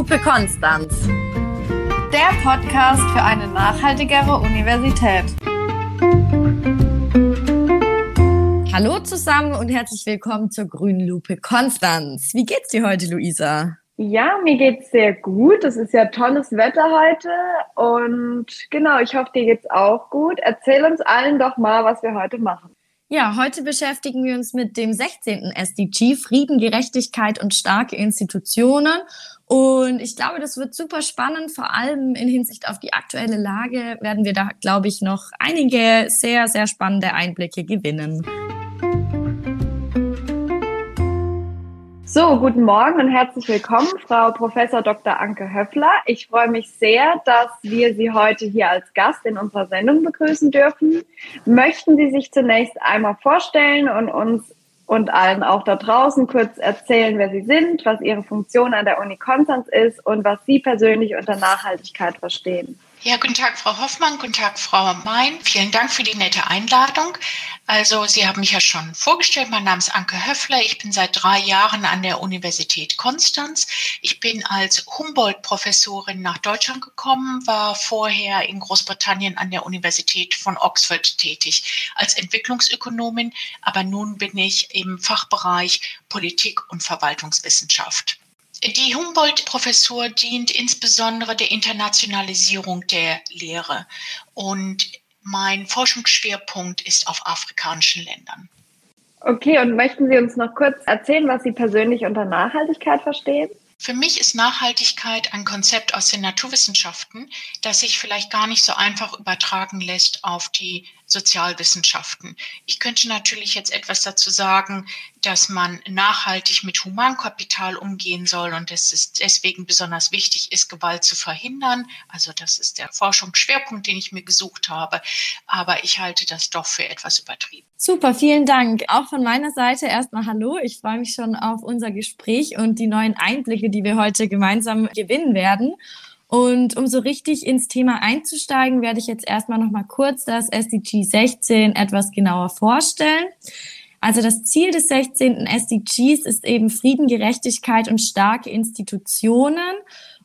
Grünlupe Konstanz. Der Podcast für eine nachhaltigere Universität. Hallo zusammen und herzlich willkommen zur Grünlupe Konstanz. Wie geht's dir heute, Luisa? Ja, mir geht's sehr gut. Es ist ja tolles Wetter heute und genau, ich hoffe, dir geht's auch gut. Erzähl uns allen doch mal, was wir heute machen. Ja, heute beschäftigen wir uns mit dem 16. SDG, Frieden, Gerechtigkeit und starke Institutionen. Und ich glaube, das wird super spannend, vor allem in Hinsicht auf die aktuelle Lage werden wir da, glaube ich, noch einige sehr, sehr spannende Einblicke gewinnen. So, guten Morgen und herzlich willkommen, Frau Professor Dr. Anke Höffler. Ich freue mich sehr, dass wir Sie heute hier als Gast in unserer Sendung begrüßen dürfen. Möchten Sie sich zunächst einmal vorstellen und uns und allen auch da draußen kurz erzählen, wer Sie sind, was Ihre Funktion an der Uni Konstanz ist und was Sie persönlich unter Nachhaltigkeit verstehen? Ja, guten Tag, Frau Hoffmann, guten Tag, Frau Mein. Vielen Dank für die nette Einladung. Also, Sie haben mich ja schon vorgestellt. Mein Name ist Anke Höffler. Ich bin seit drei Jahren an der Universität Konstanz. Ich bin als Humboldt-Professorin nach Deutschland gekommen, war vorher in Großbritannien an der Universität von Oxford tätig als Entwicklungsökonomin. Aber nun bin ich im Fachbereich Politik und Verwaltungswissenschaft. Die Humboldt-Professur dient insbesondere der Internationalisierung der Lehre und mein Forschungsschwerpunkt ist auf afrikanischen Ländern. Okay, und möchten Sie uns noch kurz erzählen, was Sie persönlich unter Nachhaltigkeit verstehen? Für mich ist Nachhaltigkeit ein Konzept aus den Naturwissenschaften, das sich vielleicht gar nicht so einfach übertragen lässt auf die Sozialwissenschaften. Ich könnte natürlich jetzt etwas dazu sagen, dass man nachhaltig mit Humankapital umgehen soll und es deswegen besonders wichtig ist, Gewalt zu verhindern. Also das ist der Forschungsschwerpunkt, den ich mir gesucht habe. Aber ich halte das doch für etwas übertrieben. Super, vielen Dank. Auch von meiner Seite erstmal Hallo. Ich freue mich schon auf unser Gespräch und die neuen Einblicke, die wir heute gemeinsam gewinnen werden. Und um so richtig ins Thema einzusteigen, werde ich jetzt erstmal noch mal kurz das SDG 16 etwas genauer vorstellen. Also das Ziel des 16. SDGs ist eben Frieden, Gerechtigkeit und starke Institutionen.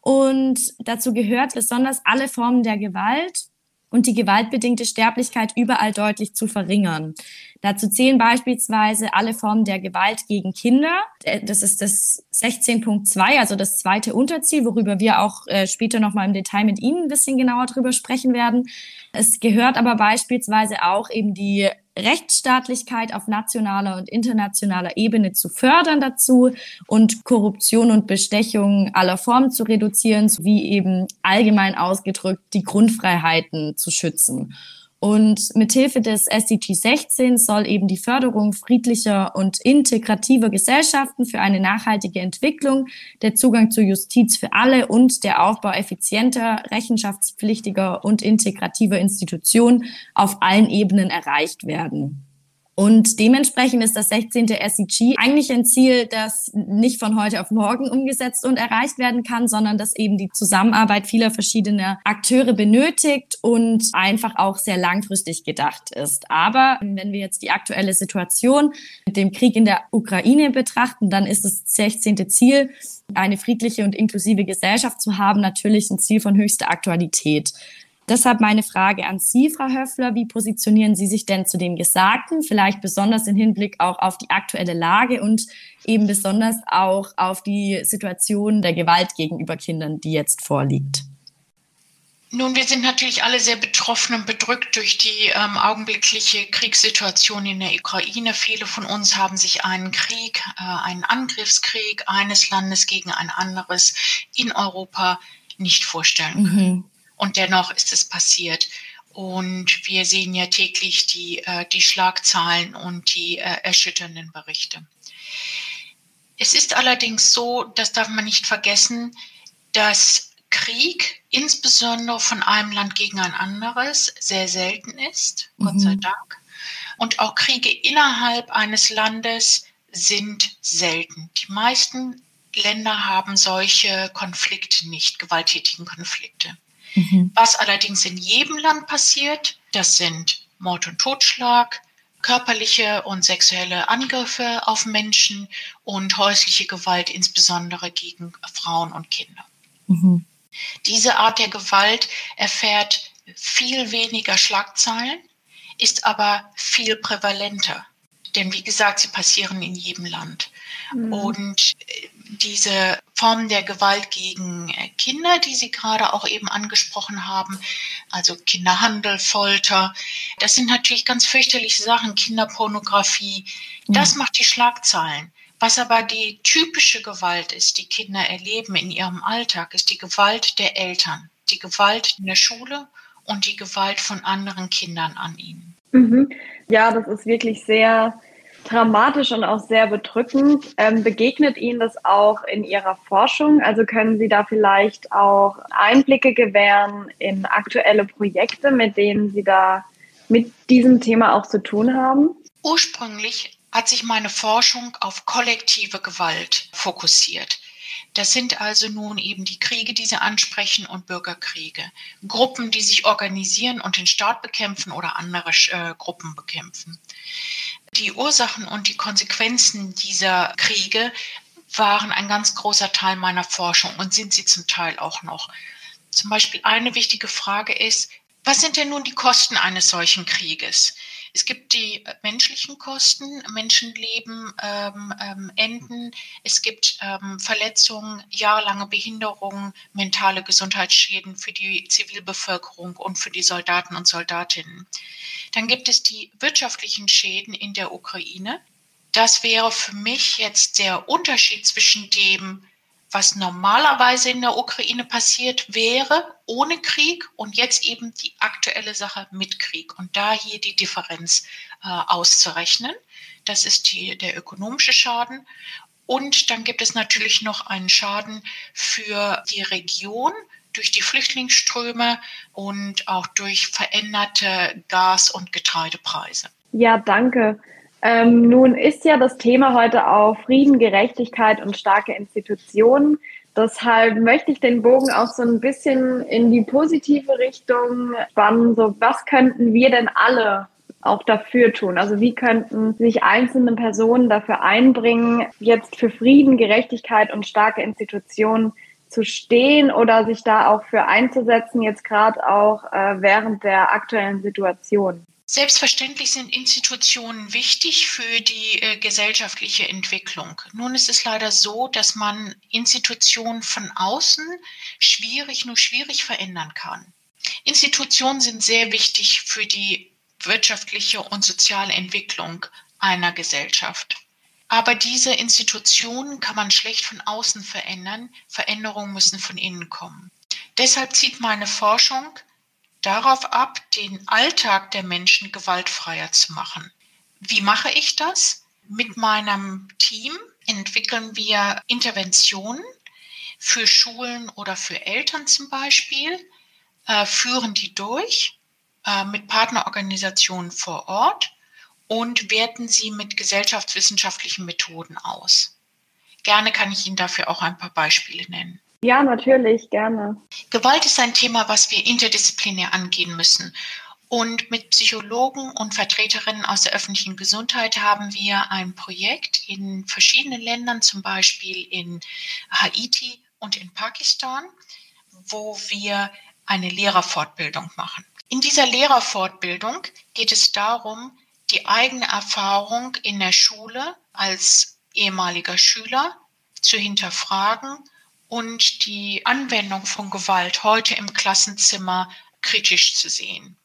Und dazu gehört besonders alle Formen der Gewalt und die gewaltbedingte Sterblichkeit überall deutlich zu verringern. Dazu zählen beispielsweise alle Formen der Gewalt gegen Kinder. Äh, das ist das 16.2, also das zweite Unterziel, worüber wir auch äh, später nochmal im Detail mit Ihnen ein bisschen genauer drüber sprechen werden. Es gehört aber beispielsweise auch eben die Rechtsstaatlichkeit auf nationaler und internationaler Ebene zu fördern dazu und Korruption und Bestechung aller Formen zu reduzieren, sowie eben allgemein ausgedrückt die Grundfreiheiten zu schützen. Und mithilfe des SDG 16 soll eben die Förderung friedlicher und integrativer Gesellschaften für eine nachhaltige Entwicklung, der Zugang zur Justiz für alle und der Aufbau effizienter, rechenschaftspflichtiger und integrativer Institutionen auf allen Ebenen erreicht werden. Und dementsprechend ist das 16. SEG eigentlich ein Ziel, das nicht von heute auf morgen umgesetzt und erreicht werden kann, sondern das eben die Zusammenarbeit vieler verschiedener Akteure benötigt und einfach auch sehr langfristig gedacht ist. Aber wenn wir jetzt die aktuelle Situation mit dem Krieg in der Ukraine betrachten, dann ist das 16. Ziel, eine friedliche und inklusive Gesellschaft zu haben, natürlich ein Ziel von höchster Aktualität. Deshalb meine Frage an Sie, Frau Höffler. Wie positionieren Sie sich denn zu dem Gesagten? Vielleicht besonders im Hinblick auch auf die aktuelle Lage und eben besonders auch auf die Situation der Gewalt gegenüber Kindern, die jetzt vorliegt. Nun, wir sind natürlich alle sehr betroffen und bedrückt durch die ähm, augenblickliche Kriegssituation in der Ukraine. Viele von uns haben sich einen Krieg, äh, einen Angriffskrieg eines Landes gegen ein anderes in Europa nicht vorstellen können. Mhm. Und dennoch ist es passiert. Und wir sehen ja täglich die, äh, die Schlagzahlen und die äh, erschütternden Berichte. Es ist allerdings so, das darf man nicht vergessen, dass Krieg insbesondere von einem Land gegen ein anderes sehr selten ist, mhm. Gott sei Dank. Und auch Kriege innerhalb eines Landes sind selten. Die meisten Länder haben solche Konflikte nicht, gewalttätigen Konflikte. Mhm. Was allerdings in jedem Land passiert, das sind Mord und Totschlag, körperliche und sexuelle Angriffe auf Menschen und häusliche Gewalt, insbesondere gegen Frauen und Kinder. Mhm. Diese Art der Gewalt erfährt viel weniger Schlagzeilen, ist aber viel prävalenter. Denn wie gesagt, sie passieren in jedem Land. Mhm. Und äh, diese Formen der Gewalt gegen äh, Kinder, die Sie gerade auch eben angesprochen haben, also Kinderhandel, Folter, das sind natürlich ganz fürchterliche Sachen, Kinderpornografie, das mhm. macht die Schlagzeilen. Was aber die typische Gewalt ist, die Kinder erleben in ihrem Alltag, ist die Gewalt der Eltern, die Gewalt in der Schule und die Gewalt von anderen Kindern an ihnen. Mhm. Ja, das ist wirklich sehr dramatisch und auch sehr bedrückend. Ähm, begegnet Ihnen das auch in Ihrer Forschung? Also können Sie da vielleicht auch Einblicke gewähren in aktuelle Projekte, mit denen Sie da mit diesem Thema auch zu tun haben? Ursprünglich hat sich meine Forschung auf kollektive Gewalt fokussiert. Das sind also nun eben die Kriege, die Sie ansprechen und Bürgerkriege. Gruppen, die sich organisieren und den Staat bekämpfen oder andere äh, Gruppen bekämpfen. Die Ursachen und die Konsequenzen dieser Kriege waren ein ganz großer Teil meiner Forschung und sind sie zum Teil auch noch. Zum Beispiel eine wichtige Frage ist, was sind denn nun die Kosten eines solchen Krieges? Es gibt die äh, menschlichen Kosten, Menschenleben ähm, ähm, enden. Es gibt ähm, Verletzungen, jahrelange Behinderungen, mentale Gesundheitsschäden für die Zivilbevölkerung und für die Soldaten und Soldatinnen. Dann gibt es die wirtschaftlichen Schäden in der Ukraine. Das wäre für mich jetzt der Unterschied zwischen dem, was normalerweise in der Ukraine passiert wäre ohne Krieg und jetzt eben die aktuelle Sache mit Krieg. Und da hier die Differenz äh, auszurechnen, das ist die, der ökonomische Schaden. Und dann gibt es natürlich noch einen Schaden für die Region durch die Flüchtlingsströme und auch durch veränderte Gas- und Getreidepreise. Ja, danke. Ähm, nun ist ja das Thema heute auch Frieden, Gerechtigkeit und starke Institutionen. Deshalb möchte ich den Bogen auch so ein bisschen in die positive Richtung spannen. So, was könnten wir denn alle auch dafür tun? Also wie könnten sich einzelne Personen dafür einbringen, jetzt für Frieden, Gerechtigkeit und starke Institutionen zu stehen oder sich da auch für einzusetzen, jetzt gerade auch äh, während der aktuellen Situation? Selbstverständlich sind Institutionen wichtig für die äh, gesellschaftliche Entwicklung. Nun ist es leider so, dass man Institutionen von außen schwierig, nur schwierig verändern kann. Institutionen sind sehr wichtig für die wirtschaftliche und soziale Entwicklung einer Gesellschaft. Aber diese Institutionen kann man schlecht von außen verändern. Veränderungen müssen von innen kommen. Deshalb zieht meine Forschung darauf ab, den Alltag der Menschen gewaltfreier zu machen. Wie mache ich das? Mit meinem Team entwickeln wir Interventionen für Schulen oder für Eltern zum Beispiel, äh, führen die durch äh, mit Partnerorganisationen vor Ort und werten sie mit gesellschaftswissenschaftlichen Methoden aus. Gerne kann ich Ihnen dafür auch ein paar Beispiele nennen. Ja, natürlich, gerne. Gewalt ist ein Thema, was wir interdisziplinär angehen müssen. Und mit Psychologen und Vertreterinnen aus der öffentlichen Gesundheit haben wir ein Projekt in verschiedenen Ländern, zum Beispiel in Haiti und in Pakistan, wo wir eine Lehrerfortbildung machen. In dieser Lehrerfortbildung geht es darum, die eigene Erfahrung in der Schule als ehemaliger Schüler zu hinterfragen und die Anwendung von Gewalt heute im Klassenzimmer kritisch zu sehen.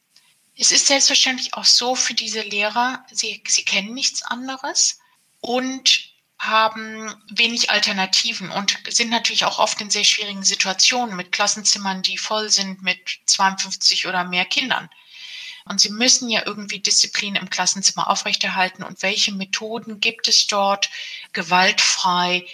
Es ist selbstverständlich auch so für diese Lehrer, sie, sie kennen nichts anderes und haben wenig Alternativen und sind natürlich auch oft in sehr schwierigen Situationen mit Klassenzimmern, die voll sind mit 52 oder mehr Kindern. Und sie müssen ja irgendwie Disziplin im Klassenzimmer aufrechterhalten. Und welche Methoden gibt es dort, gewaltfrei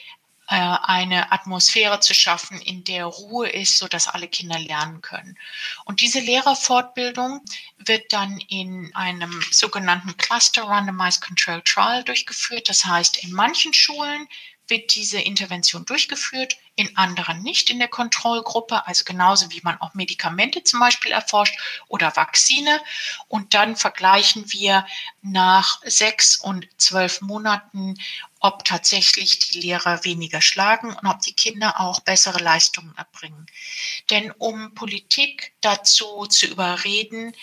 eine Atmosphäre zu schaffen, in der Ruhe ist, so dass alle Kinder lernen können. Und diese Lehrerfortbildung wird dann in einem sogenannten Cluster Randomized Control Trial durchgeführt. Das heißt, in manchen Schulen wird diese Intervention durchgeführt, in anderen nicht in der Kontrollgruppe, also genauso wie man auch Medikamente zum Beispiel erforscht oder Vakzine. Und dann vergleichen wir nach sechs und zwölf Monaten, ob tatsächlich die Lehrer weniger schlagen und ob die Kinder auch bessere Leistungen erbringen. Denn um Politik dazu zu überreden,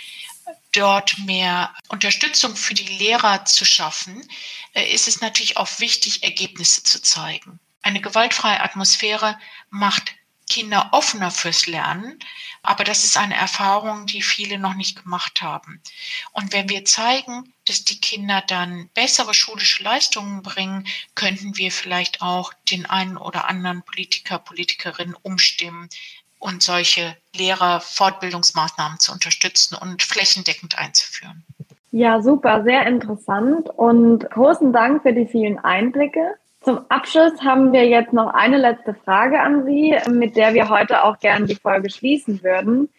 dort mehr Unterstützung für die Lehrer zu schaffen, äh, ist es natürlich auch wichtig, Ergebnisse zu zeigen. Eine gewaltfreie Atmosphäre macht Kinder offener fürs Lernen, aber das ist eine Erfahrung, die viele noch nicht gemacht haben. Und wenn wir zeigen, dass die Kinder dann bessere schulische Leistungen bringen, könnten wir vielleicht auch den einen oder anderen Politiker, Politikerin umstimmen, und solche Lehrerfortbildungsmaßnahmen zu unterstützen und flächendeckend einzuführen. Ja, super, sehr interessant und großen Dank für die vielen Einblicke. Zum Abschluss haben wir jetzt noch eine letzte Frage an Sie, mit der wir heute auch gerne die Folge schließen würden.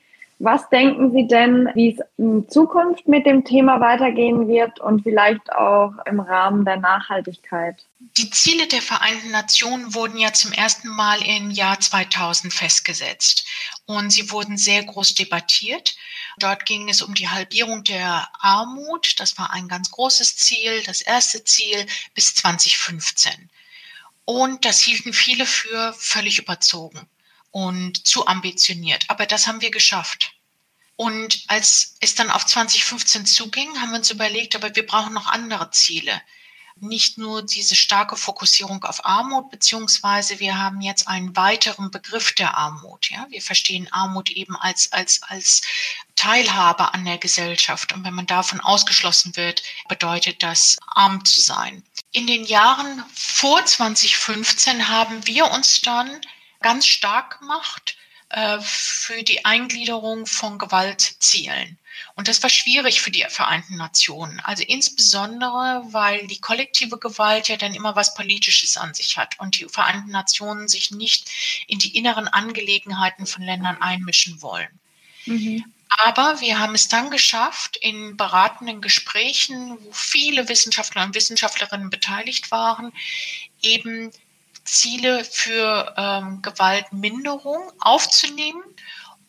Was denken Sie denn, wie es in Zukunft mit dem Thema weitergehen wird und vielleicht auch im Rahmen der Nachhaltigkeit? Die Ziele der Vereinten Nationen wurden ja zum ersten Mal im Jahr 2000 festgesetzt und sie wurden sehr groß debattiert. Dort ging es um die Halbierung der Armut. Das war ein ganz großes Ziel, das erste Ziel bis 2015. Und das hielten viele für völlig überzogen und zu ambitioniert. Aber das haben wir geschafft. Und als es dann auf 2015 zuging, haben wir uns überlegt, aber wir brauchen noch andere Ziele. Nicht nur diese starke Fokussierung auf Armut, beziehungsweise wir haben jetzt einen weiteren Begriff der Armut. Ja? Wir verstehen Armut eben als, als, als Teilhabe an der Gesellschaft. Und wenn man davon ausgeschlossen wird, bedeutet das, arm zu sein. In den Jahren vor 2015 haben wir uns dann ganz stark gemacht äh, für die Eingliederung von Gewaltzielen. Und das war schwierig für die Vereinten Nationen. Also insbesondere, weil die kollektive Gewalt ja dann immer was Politisches an sich hat und die Vereinten Nationen sich nicht in die inneren Angelegenheiten von Ländern einmischen wollen. Mhm. Aber wir haben es dann geschafft, in beratenden Gesprächen, wo viele Wissenschaftler und Wissenschaftlerinnen beteiligt waren, eben Ziele für ähm, Gewaltminderung aufzunehmen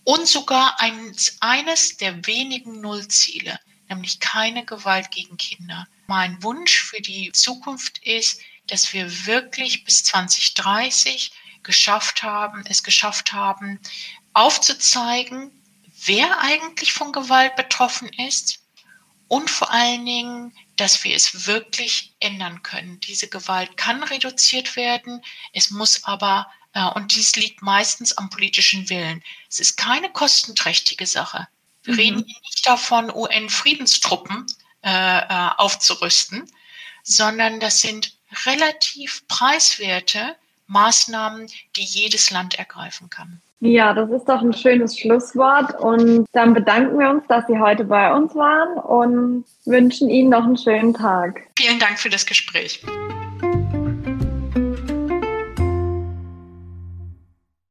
und sogar eines, eines der wenigen Nullziele, nämlich keine Gewalt gegen Kinder. Mein Wunsch für die Zukunft ist, dass wir wirklich bis 2030 geschafft haben, es geschafft haben, aufzuzeigen, wer eigentlich von Gewalt betroffen ist und vor allen Dingen, dass wir es wirklich ändern können. Diese Gewalt kann reduziert werden, es muss aber, äh, und dies liegt meistens am politischen Willen. Es ist keine kostenträchtige Sache. Wir mhm. reden hier nicht davon, UN-Friedenstruppen äh, äh, aufzurüsten, sondern das sind relativ preiswerte Maßnahmen, die jedes Land ergreifen kann. Ja, das ist doch ein schönes Schlusswort. Und dann bedanken wir uns, dass Sie heute bei uns waren und wünschen Ihnen noch einen schönen Tag. Vielen Dank für das Gespräch.